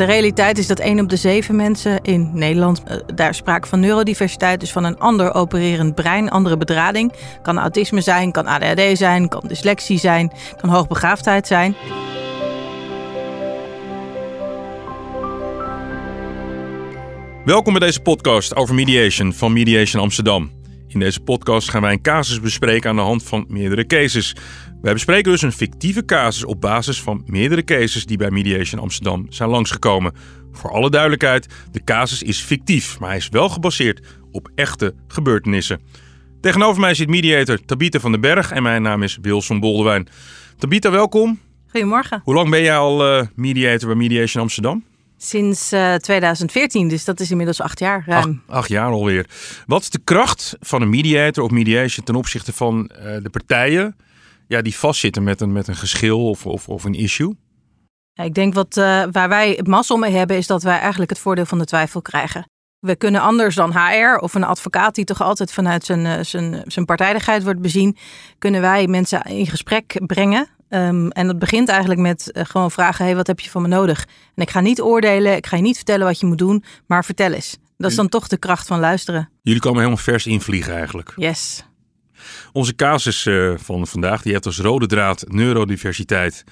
De realiteit is dat 1 op de 7 mensen in Nederland, eh, daar sprake van neurodiversiteit, dus van een ander opererend brein, andere bedrading. Kan autisme zijn, kan ADHD zijn, kan dyslexie zijn, kan hoogbegaafdheid zijn. Welkom bij deze podcast over mediation van Mediation Amsterdam. In deze podcast gaan wij een casus bespreken aan de hand van meerdere cases. Wij bespreken dus een fictieve casus op basis van meerdere cases die bij Mediation Amsterdam zijn langsgekomen. Voor alle duidelijkheid, de casus is fictief, maar hij is wel gebaseerd op echte gebeurtenissen. Tegenover mij zit mediator Tabita van den Berg en mijn naam is Wilson Boldewijn. Tabita, welkom. Goedemorgen. Hoe lang ben jij al uh, mediator bij Mediation Amsterdam? Sinds uh, 2014, dus dat is inmiddels acht jaar ruim. Acht, acht, jaar alweer. Wat is de kracht van een mediator of mediation ten opzichte van uh, de partijen ja, die vastzitten met een, met een geschil of, of, of een issue? Ja, ik denk wat uh, waar wij het mazzel mee hebben, is dat wij eigenlijk het voordeel van de twijfel krijgen. We kunnen anders dan HR of een advocaat die toch altijd vanuit zijn, zijn, zijn partijdigheid wordt bezien, kunnen wij mensen in gesprek brengen. Um, en dat begint eigenlijk met uh, gewoon vragen: hey, wat heb je van me nodig? En ik ga niet oordelen, ik ga je niet vertellen wat je moet doen, maar vertel eens. Dat is dan toch de kracht van luisteren. Jullie komen helemaal vers invliegen eigenlijk. Yes. Onze casus uh, van vandaag die heeft als rode draad neurodiversiteit,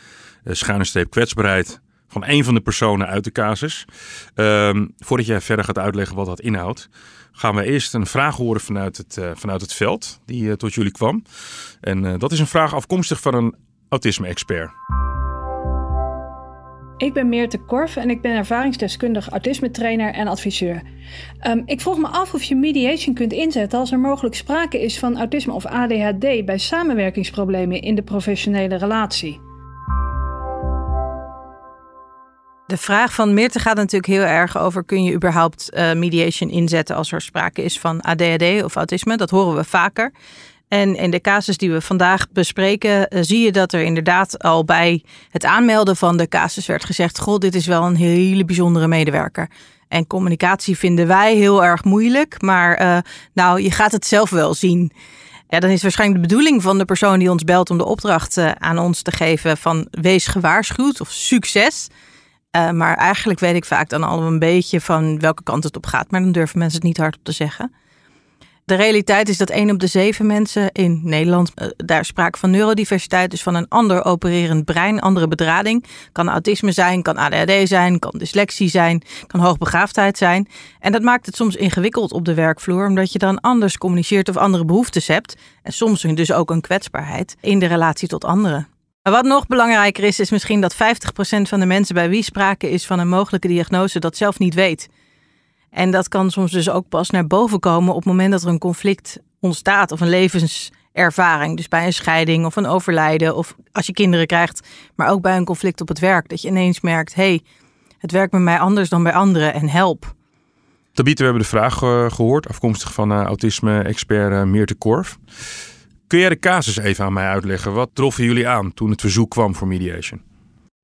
uh, schuine streep kwetsbaarheid van een van de personen uit de casus. Um, voordat jij verder gaat uitleggen wat dat inhoudt, gaan we eerst een vraag horen vanuit het, uh, vanuit het veld die tot jullie kwam. En dat is een vraag afkomstig van een autisme-expert. Ik ben Meerte Korf en ik ben ervaringsdeskundig autisme-trainer en adviseur. Um, ik vroeg me af of je mediation kunt inzetten als er mogelijk sprake is van autisme of ADHD bij samenwerkingsproblemen in de professionele relatie. De vraag van Meerte gaat natuurlijk heel erg over: kun je überhaupt uh, mediation inzetten als er sprake is van ADHD of autisme? Dat horen we vaker. En in de casus die we vandaag bespreken, uh, zie je dat er inderdaad al bij het aanmelden van de casus werd gezegd: Goh, dit is wel een hele bijzondere medewerker. En communicatie vinden wij heel erg moeilijk, maar uh, nou, je gaat het zelf wel zien. Ja, dan is waarschijnlijk de bedoeling van de persoon die ons belt om de opdracht uh, aan ons te geven van wees gewaarschuwd of succes. Maar eigenlijk weet ik vaak dan al een beetje van welke kant het op gaat, maar dan durven mensen het niet hardop te zeggen. De realiteit is dat 1 op de 7 mensen in Nederland, uh, daar sprake van neurodiversiteit, dus van een ander opererend brein, andere bedrading. Kan autisme zijn, kan ADHD zijn, kan dyslexie zijn, kan hoogbegaafdheid zijn. En dat maakt het soms ingewikkeld op de werkvloer, omdat je dan anders communiceert of andere behoeftes hebt. En soms dus ook een kwetsbaarheid in de relatie tot anderen. Maar wat nog belangrijker is, is misschien dat 50% van de mensen bij wie sprake is van een mogelijke diagnose dat zelf niet weet. En dat kan soms dus ook pas naar boven komen op het moment dat er een conflict ontstaat of een levenservaring. Dus bij een scheiding of een overlijden of als je kinderen krijgt, maar ook bij een conflict op het werk. Dat je ineens merkt, hey, het werkt bij mij anders dan bij anderen en help. Tabita, we hebben de vraag uh, gehoord, afkomstig van uh, autisme-expert uh, Meerte Korf. Kun jij de casus even aan mij uitleggen? Wat troffen jullie aan toen het verzoek kwam voor mediation?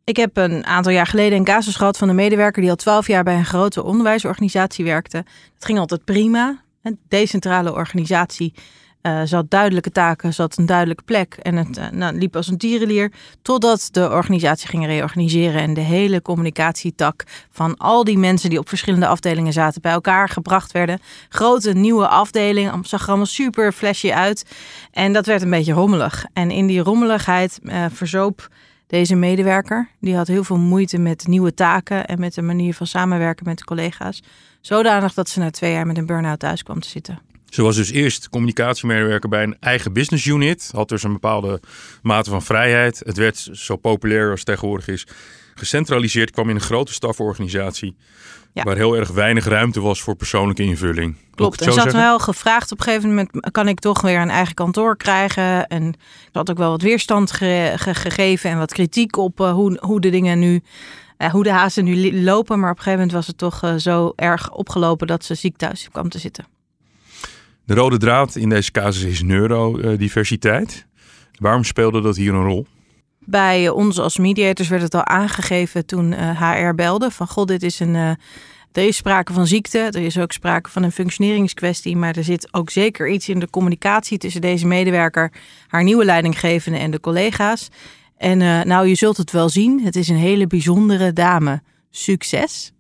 Ik heb een aantal jaar geleden een casus gehad van een medewerker die al twaalf jaar bij een grote onderwijsorganisatie werkte. Het ging altijd prima. Een decentrale organisatie. Uh, ze had duidelijke taken, ze had een duidelijke plek en het uh, nou, liep als een tierenlier. Totdat de organisatie ging reorganiseren en de hele communicatietak van al die mensen die op verschillende afdelingen zaten bij elkaar gebracht werden. Grote nieuwe afdeling, zag er allemaal super flashy uit. En dat werd een beetje rommelig. En in die rommeligheid uh, verzoop deze medewerker. Die had heel veel moeite met nieuwe taken en met de manier van samenwerken met de collega's. Zodanig dat ze na twee jaar met een burn-out thuis kwam te zitten. Ze was dus eerst communicatiemedewerker bij een eigen business unit. Had dus een bepaalde mate van vrijheid. Het werd zo populair als het tegenwoordig is. Gecentraliseerd kwam in een grote staforganisatie. Ja. Waar heel erg weinig ruimte was voor persoonlijke invulling. Klopt. En ze had wel gevraagd op een gegeven moment: kan ik toch weer een eigen kantoor krijgen? En ik had ook wel wat weerstand ge ge gegeven en wat kritiek op uh, hoe, hoe de dingen nu. Uh, hoe de hazen nu lopen. Maar op een gegeven moment was het toch uh, zo erg opgelopen dat ze ziek thuis kwam te zitten. De rode draad in deze casus is neurodiversiteit. Waarom speelde dat hier een rol? Bij ons als mediators werd het al aangegeven toen HR belde van god, dit is een, uh, er is sprake van ziekte, er is ook sprake van een functioneringskwestie, maar er zit ook zeker iets in de communicatie tussen deze medewerker, haar nieuwe leidinggevende en de collega's. En uh, nou, je zult het wel zien, het is een hele bijzondere dame. succes.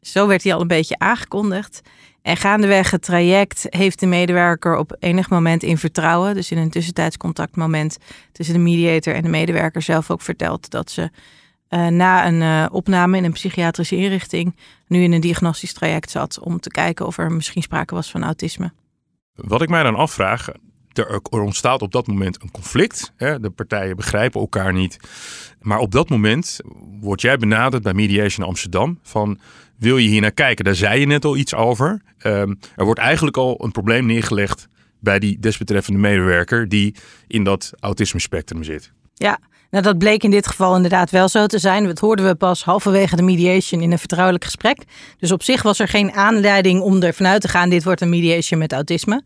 Zo werd hij al een beetje aangekondigd. En gaandeweg het traject heeft de medewerker op enig moment in vertrouwen, dus in een tussentijdscontactmoment tussen de mediator en de medewerker zelf ook verteld dat ze uh, na een uh, opname in een psychiatrische inrichting nu in een diagnostisch traject zat om te kijken of er misschien sprake was van autisme. Wat ik mij dan afvraag, er, ontstaat op dat moment een conflict. Hè? De partijen begrijpen elkaar niet. Maar op dat moment word jij benaderd bij Mediation Amsterdam van wil je hier naar kijken? Daar zei je net al iets over. Um, er wordt eigenlijk al een probleem neergelegd bij die desbetreffende medewerker die in dat autisme spectrum zit. Ja, nou, dat bleek in dit geval inderdaad wel zo te zijn. Dat hoorden we pas halverwege de mediation in een vertrouwelijk gesprek. Dus op zich was er geen aanleiding om ervan uit te gaan: dit wordt een mediation met autisme.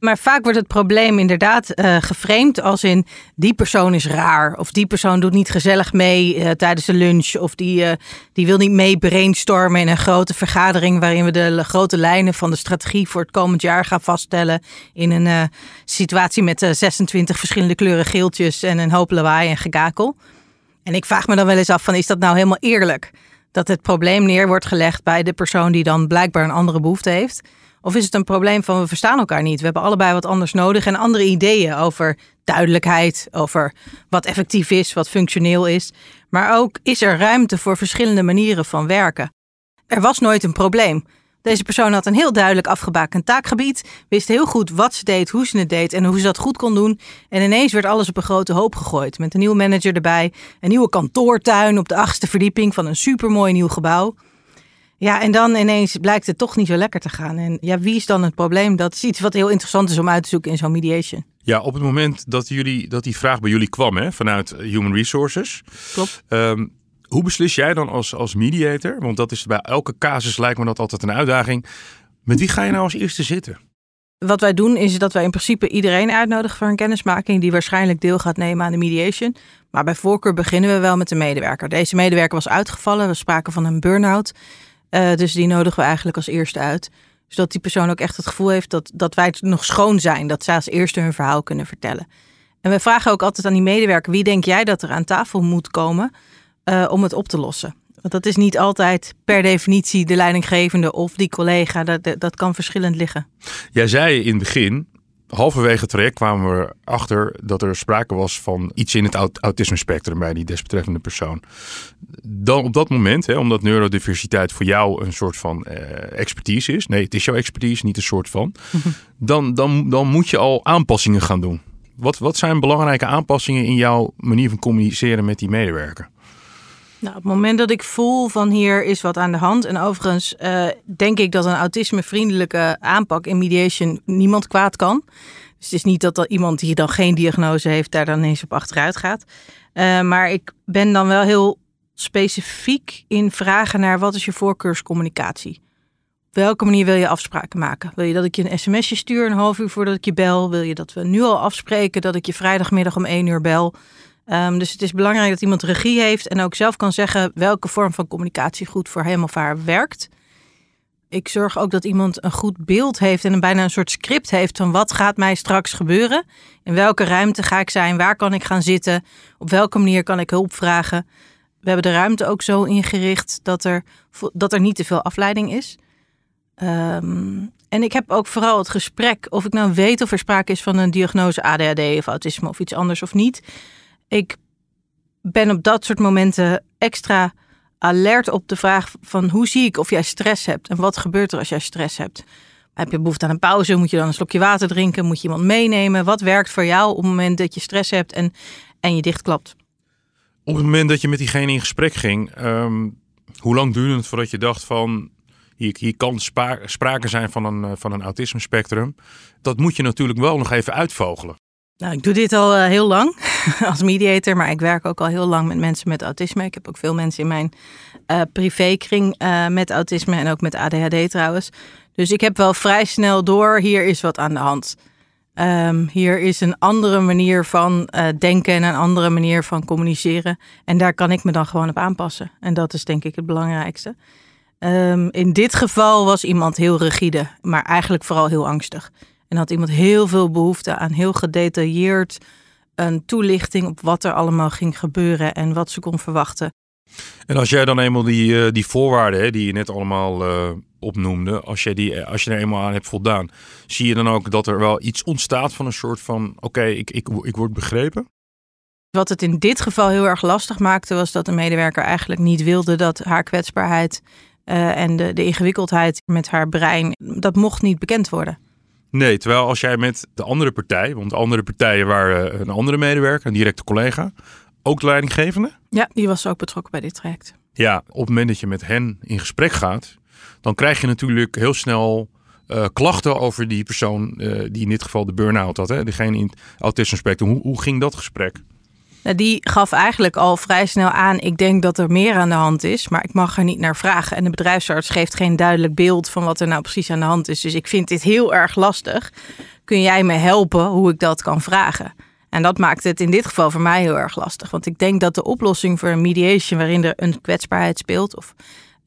Maar vaak wordt het probleem inderdaad uh, geframed als in die persoon is raar. Of die persoon doet niet gezellig mee uh, tijdens de lunch. Of die, uh, die wil niet mee brainstormen in een grote vergadering waarin we de grote lijnen van de strategie voor het komend jaar gaan vaststellen. In een situatie met 26 verschillende kleuren geeltjes en een hoop lawaai en gegakel. En ik vraag me dan wel eens af van is dat nou helemaal eerlijk? Dat het probleem neer wordt gelegd bij de persoon die dan blijkbaar een andere behoefte heeft. Of is het een probleem van we verstaan elkaar niet? We hebben allebei wat anders nodig en andere ideeën over duidelijkheid, over wat effectief is, wat functioneel is. Maar ook is er ruimte voor verschillende manieren van werken. Er was nooit een probleem. Deze persoon had een heel duidelijk afgebakend taakgebied, wist heel goed wat ze deed, hoe ze het deed en hoe ze dat goed kon doen. En ineens werd alles op een grote hoop gegooid. Met een nieuwe manager erbij, een nieuwe kantoortuin op de achtste verdieping van een supermooi nieuw gebouw. Ja, en dan ineens blijkt het toch niet zo lekker te gaan. En ja, wie is dan het probleem? Dat is iets wat heel interessant is om uit te zoeken in zo'n mediation. Ja, op het moment dat, jullie, dat die vraag bij jullie kwam hè, vanuit Human Resources. Klopt. Ehm, hoe beslis jij dan als, als mediator? Want dat is bij elke casus lijkt me dat altijd een uitdaging. Met wie ga je nou als eerste zitten? Wat wij doen is dat wij in principe iedereen uitnodigen voor een kennismaking die waarschijnlijk deel gaat nemen aan de mediation. Maar bij voorkeur beginnen we wel met de medewerker. Deze medewerker was uitgevallen. We spraken van een burn-out. Uh, dus die nodigen we eigenlijk als eerste uit. Zodat die persoon ook echt het gevoel heeft dat, dat wij nog schoon zijn. Dat zij als eerste hun verhaal kunnen vertellen. En we vragen ook altijd aan die medewerker: wie denk jij dat er aan tafel moet komen uh, om het op te lossen? Want dat is niet altijd per definitie de leidinggevende of die collega. Dat, dat kan verschillend liggen. Jij zei in het begin, halverwege het traject kwamen we achter dat er sprake was van iets in het autisme spectrum bij die desbetreffende persoon. Dan op dat moment, hè, omdat neurodiversiteit voor jou een soort van eh, expertise is, nee, het is jouw expertise, niet een soort van, dan, dan, dan moet je al aanpassingen gaan doen. Wat, wat zijn belangrijke aanpassingen in jouw manier van communiceren met die medewerker? Nou, op het moment dat ik voel van hier is wat aan de hand. En overigens uh, denk ik dat een autismevriendelijke aanpak in mediation niemand kwaad kan. Dus het is niet dat, iemand die dan geen diagnose heeft daar dan eens op achteruit gaat. Uh, maar ik ben dan wel heel specifiek in vragen naar wat is je voorkeurscommunicatie? Op welke manier wil je afspraken maken? Wil je dat ik je een sms'je stuur een half uur voordat ik je bel? Wil je dat we nu al afspreken dat ik je vrijdagmiddag om één uur bel? Um, dus het is belangrijk dat iemand regie heeft en ook zelf kan zeggen welke vorm van communicatie goed voor hem of haar werkt. Ik zorg ook dat iemand een goed beeld heeft en een bijna een soort script heeft van wat gaat mij straks gebeuren. In welke ruimte ga ik zijn? Waar kan ik gaan zitten? Op welke manier kan ik hulp vragen? We hebben de ruimte ook zo ingericht dat er, dat er niet te veel afleiding is. Um, en ik heb ook vooral het gesprek of ik nou weet of er sprake is van een diagnose ADHD of autisme of iets anders of niet ik ben op dat soort momenten extra alert op de vraag van hoe zie ik of jij stress hebt en wat gebeurt er als jij stress hebt. Heb je behoefte aan een pauze? Moet je dan een slokje water drinken? Moet je iemand meenemen? Wat werkt voor jou op het moment dat je stress hebt en, en je dichtklapt? Op het moment dat je met diegene in gesprek ging, um, hoe lang duurde het voordat je dacht van hier, hier kan sprake zijn van een, van een autisme spectrum? Dat moet je natuurlijk wel nog even uitvogelen. Nou, ik doe dit al uh, heel lang als mediator, maar ik werk ook al heel lang met mensen met autisme. Ik heb ook veel mensen in mijn uh, privékring uh, met autisme en ook met ADHD trouwens. Dus ik heb wel vrij snel door, hier is wat aan de hand. Um, hier is een andere manier van denken en een andere manier van communiceren. En daar kan ik me dan gewoon op aanpassen. En dat is denk ik het belangrijkste. Um, in dit geval was iemand heel rigide, maar eigenlijk vooral heel angstig. En had iemand heel veel behoefte aan heel gedetailleerd een toelichting op wat er allemaal ging gebeuren en wat ze kon verwachten. En als jij dan eenmaal die, uh, die voorwaarden, hè, die je net allemaal uh, opnoemde, als je, die, als je er eenmaal aan hebt voldaan, zie je dan ook dat er wel iets ontstaat van een soort van: oké, ik, ik, ik word begrepen? Wat het in dit geval heel erg lastig maakte, was dat de medewerker eigenlijk niet wilde dat haar kwetsbaarheid uh, en de, de ingewikkeldheid met haar brein, dat mocht niet bekend worden. Nee, terwijl als jij met de andere partij, want de andere partijen waren een andere medewerker, een directe collega, ook de leidinggevende? Ja, die was ook betrokken bij dit traject. Ja, op het moment dat je met hen in gesprek gaat, dan krijg je natuurlijk heel snel uh, klachten over die persoon uh, die in dit geval de burn-out had. Hè? Degene in het autisme spectrum. Hoe, hoe ging dat gesprek? Nou, die gaf eigenlijk al vrij snel aan: ik denk dat er meer aan de hand is, maar ik mag er niet naar vragen. En de bedrijfsarts geeft geen duidelijk beeld van wat er nou precies aan de hand is. Dus ik vind dit heel erg lastig. Kun jij me helpen hoe ik dat kan vragen? En dat maakt het in dit geval voor mij heel erg lastig. Want ik denk dat de oplossing voor een mediation waarin er een kwetsbaarheid speelt, of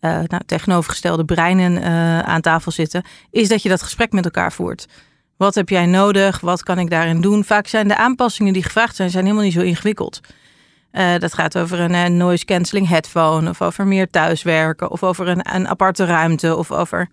uh, nou, tegenovergestelde breinen uh, aan tafel zitten, is dat je dat gesprek met elkaar voert. Wat heb jij nodig? Wat kan ik daarin doen? Vaak zijn de aanpassingen die gevraagd zijn, zijn helemaal niet zo ingewikkeld. Uh, dat gaat over een noise cancelling headphone, of over meer thuiswerken, of over een, een aparte ruimte, of over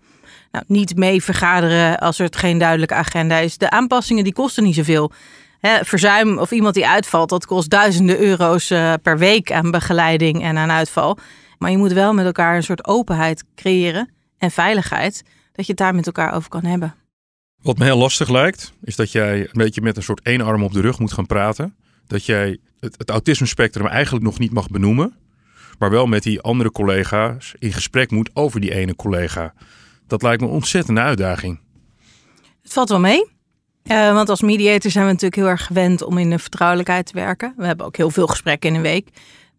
nou, niet mee vergaderen als er geen duidelijke agenda is. De aanpassingen die kosten niet zoveel. Hè, verzuim of iemand die uitvalt, dat kost duizenden euro's uh, per week aan begeleiding en aan uitval. Maar je moet wel met elkaar een soort openheid creëren en veiligheid, dat je het daar met elkaar over kan hebben. Wat me heel lastig lijkt, is dat jij een beetje met een soort één arm op de rug moet gaan praten. Dat jij het, het autisme spectrum eigenlijk nog niet mag benoemen, maar wel met die andere collega's in gesprek moet over die ene collega. Dat lijkt me een ontzettende uitdaging. Het valt wel mee. Uh, want als mediator zijn we natuurlijk heel erg gewend om in de vertrouwelijkheid te werken. We hebben ook heel veel gesprekken in een week.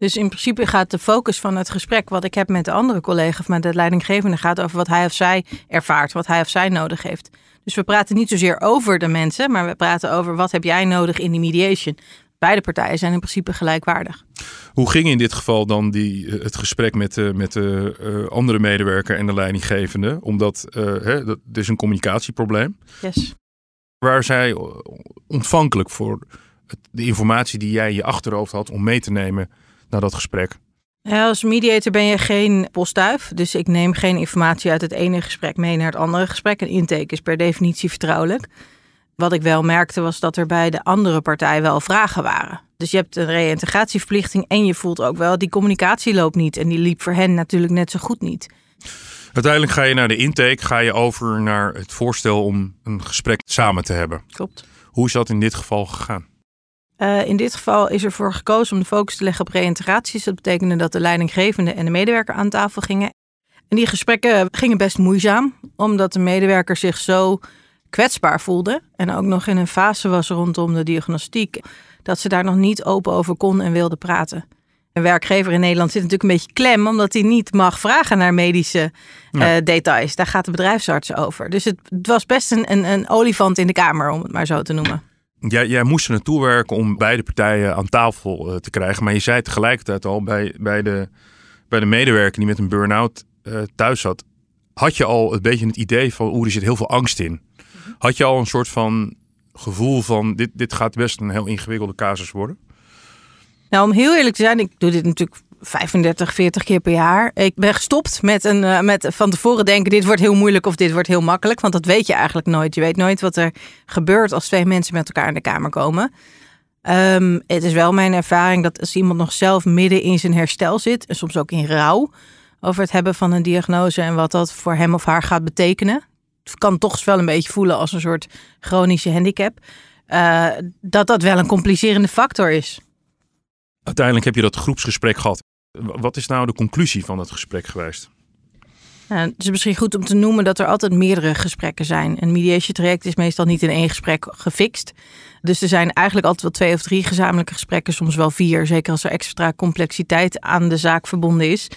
Dus in principe gaat de focus van het gesprek wat ik heb met de andere collega of met de leidinggevende gaat over wat hij of zij ervaart, wat hij of zij nodig heeft. Dus we praten niet zozeer over de mensen, maar we praten over wat heb jij nodig in die mediation. Beide partijen zijn in principe gelijkwaardig. Hoe ging in dit geval dan die, eh, het gesprek met de, met de uh, andere medewerker en de leidinggevende? Omdat uh, hè, dat is een communicatieprobleem. Yes. Waar zij ontvankelijk voor de informatie die jij in je achterhoofd had om mee te nemen naar dat gesprek? Ja, als mediator ben je geen postduif. Dus ik neem geen informatie uit het ene gesprek mee naar het andere gesprek. Een intake is per definitie vertrouwelijk. Wat ik wel merkte was dat er bij de andere partij wel vragen waren. Dus je hebt een reïntegratieverplichting en je voelt ook wel die communicatie loopt niet. En die liep voor hen natuurlijk net zo goed niet. Uiteindelijk ga je naar de intake, ga je over naar het voorstel om een gesprek samen te hebben. Klopt. Hoe is dat in dit geval gegaan? Uh, in dit geval is er voor gekozen om de focus te leggen op reïntegraties. Dat betekende dat de leidinggevende en de medewerker aan tafel gingen. En die gesprekken gingen best moeizaam, omdat de medewerker zich zo kwetsbaar voelde. En ook nog in een fase was rondom de diagnostiek, dat ze daar nog niet open over kon en wilde praten. Een werkgever in Nederland zit natuurlijk een beetje klem, omdat hij niet mag vragen naar medische uh, details. Daar gaat de bedrijfsarts over. Dus het, het was best een, een, een olifant in de kamer, om het maar zo te noemen. Jij, moest er naartoe werken om beide partijen aan tafel uh, te krijgen. Maar je zei tegelijkertijd al bij, bij, de, bij de medewerker die met een burn-out uh, thuis zat. Had je al een beetje het idee van, oeh, er zit heel veel angst in. Had je al een soort van gevoel van, dit, dit gaat best een heel ingewikkelde casus worden? Nou, om heel eerlijk te zijn, ik doe dit natuurlijk 35, 40 keer per jaar. Ik ben gestopt met, een, uh, met van tevoren denken: dit wordt heel moeilijk of dit wordt heel makkelijk. Want dat weet je eigenlijk nooit. Je weet nooit wat er gebeurt als twee mensen met elkaar in de kamer komen. Um, het is wel mijn ervaring dat als iemand nog zelf midden in zijn herstel zit, en soms ook in rouw, over het hebben van een diagnose en wat dat voor hem of haar gaat betekenen. Het kan toch wel een beetje voelen als een soort chronische handicap. Uh, dat dat wel een complicerende factor is. Uiteindelijk heb je dat groepsgesprek gehad. Wat is nou de conclusie van het gesprek geweest? het is misschien goed om te noemen dat er altijd meerdere gesprekken zijn. Een mediation traject is meestal niet in één gesprek gefixt. Dus er zijn eigenlijk altijd wel twee of drie gezamenlijke gesprekken, soms wel vier. Zeker als er extra complexiteit aan de zaak verbonden is.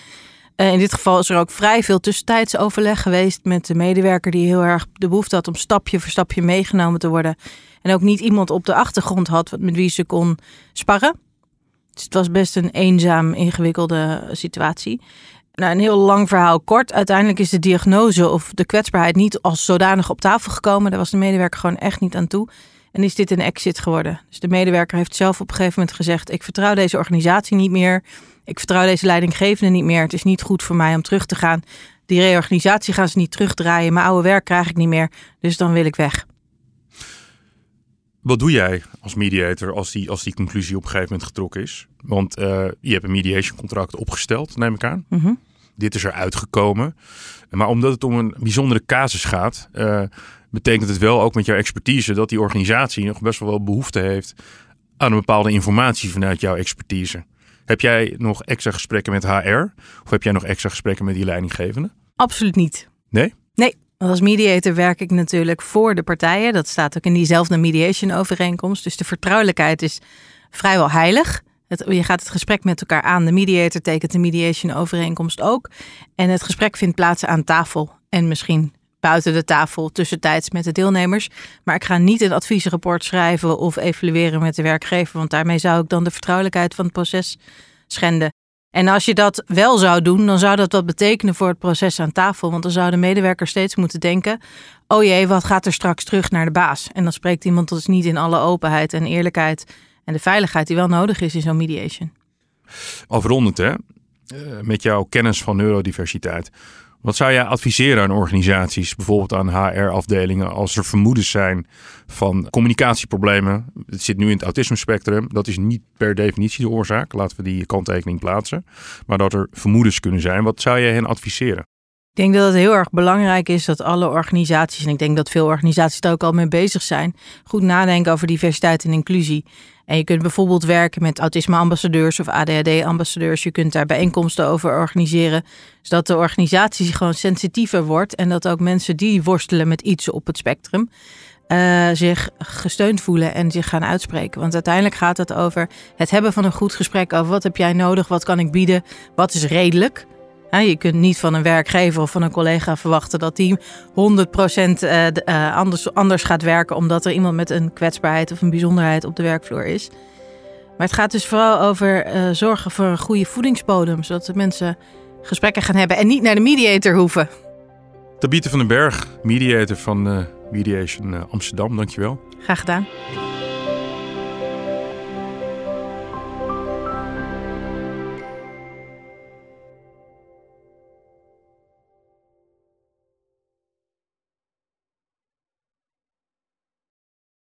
Uh, in dit geval is er ook vrij veel tussentijds overleg geweest met de medewerker die heel erg de behoefte had om stapje voor stapje meegenomen te worden. En ook niet iemand op de achtergrond had met wie ze kon sparren. Dus het was best een eenzaam, ingewikkelde situatie. Nou, een heel lang verhaal kort. Uiteindelijk is de diagnose of de kwetsbaarheid niet als zodanig op tafel gekomen. Daar was de medewerker gewoon echt niet aan toe. En is dit een exit geworden. Dus de medewerker heeft zelf op een gegeven moment gezegd: Ik vertrouw deze organisatie niet meer. ik vertrouw deze leidinggevende niet meer. Het is niet goed voor mij om terug te gaan. Die reorganisatie gaan ze niet terugdraaien. Mijn oude werk krijg ik niet meer. Dus dan wil ik weg. Wat doe jij als mediator als die, als die conclusie op een gegeven moment getrokken is? Want uh, je hebt een mediation contract opgesteld, neem ik aan. Mm Dit is er uitgekomen. Maar omdat het om een bijzondere casus gaat, uh, betekent het wel ook met jouw expertise dat die organisatie nog best wel wel behoefte heeft aan een bepaalde informatie vanuit jouw expertise. Heb jij nog extra gesprekken met HR? Of heb jij nog extra gesprekken met die leidinggevende? Absoluut niet. Nee? Nee. Als mediator werk ik natuurlijk voor de partijen. Dat staat ook in diezelfde mediation overeenkomst. Dus de vertrouwelijkheid is vrijwel heilig. Je gaat het gesprek met elkaar aan. De mediator tekent de mediation overeenkomst ook. En het gesprek vindt plaats aan tafel. En misschien buiten de tafel tussentijds met de deelnemers. Maar ik ga niet een adviesrapport schrijven of evalueren met de werkgever, want daarmee zou ik dan de vertrouwelijkheid van het proces schenden. En als je dat wel zou doen, dan zou dat wat betekenen voor het proces aan tafel. Want dan zou de medewerker steeds moeten denken: oh jee, wat gaat er straks terug naar de baas? En dan spreekt iemand dus niet in alle openheid en eerlijkheid en de veiligheid die wel nodig is in zo'n mediation. Afrondend hè, eh, met jouw kennis van neurodiversiteit. Wat zou jij adviseren aan organisaties, bijvoorbeeld aan HR-afdelingen, als er vermoedens zijn van communicatieproblemen? Het zit nu in het autisme-spectrum. Dat is niet per definitie de oorzaak. Laten we die kanttekening plaatsen. Maar dat er vermoedens kunnen zijn. Wat zou jij hen adviseren? Ik denk dat het heel erg belangrijk is dat alle organisaties, en ik denk dat veel organisaties er ook al mee bezig zijn, goed nadenken over diversiteit en inclusie. En je kunt bijvoorbeeld werken met autisme-ambassadeurs of ADHD-ambassadeurs. Je kunt daar bijeenkomsten over organiseren, zodat de organisatie gewoon sensitiever wordt en dat ook mensen die worstelen met iets op het spectrum uh, zich gesteund voelen en zich gaan uitspreken. Want uiteindelijk gaat het over het hebben van een goed gesprek over wat heb jij nodig, wat kan ik bieden, wat is redelijk. Je kunt niet van een werkgever of van een collega verwachten dat die 100% eh, eh, anders, anders gaat werken omdat er iemand met een kwetsbaarheid of een bijzonderheid op de werkvloer is. Maar het gaat dus vooral over uh, zorgen voor een goede voedingsbodem, zodat de mensen gesprekken gaan hebben en niet naar de mediator hoeven. Tabitha van den Berg, mediator van Mediation Amsterdam, dankjewel. Graag gedaan.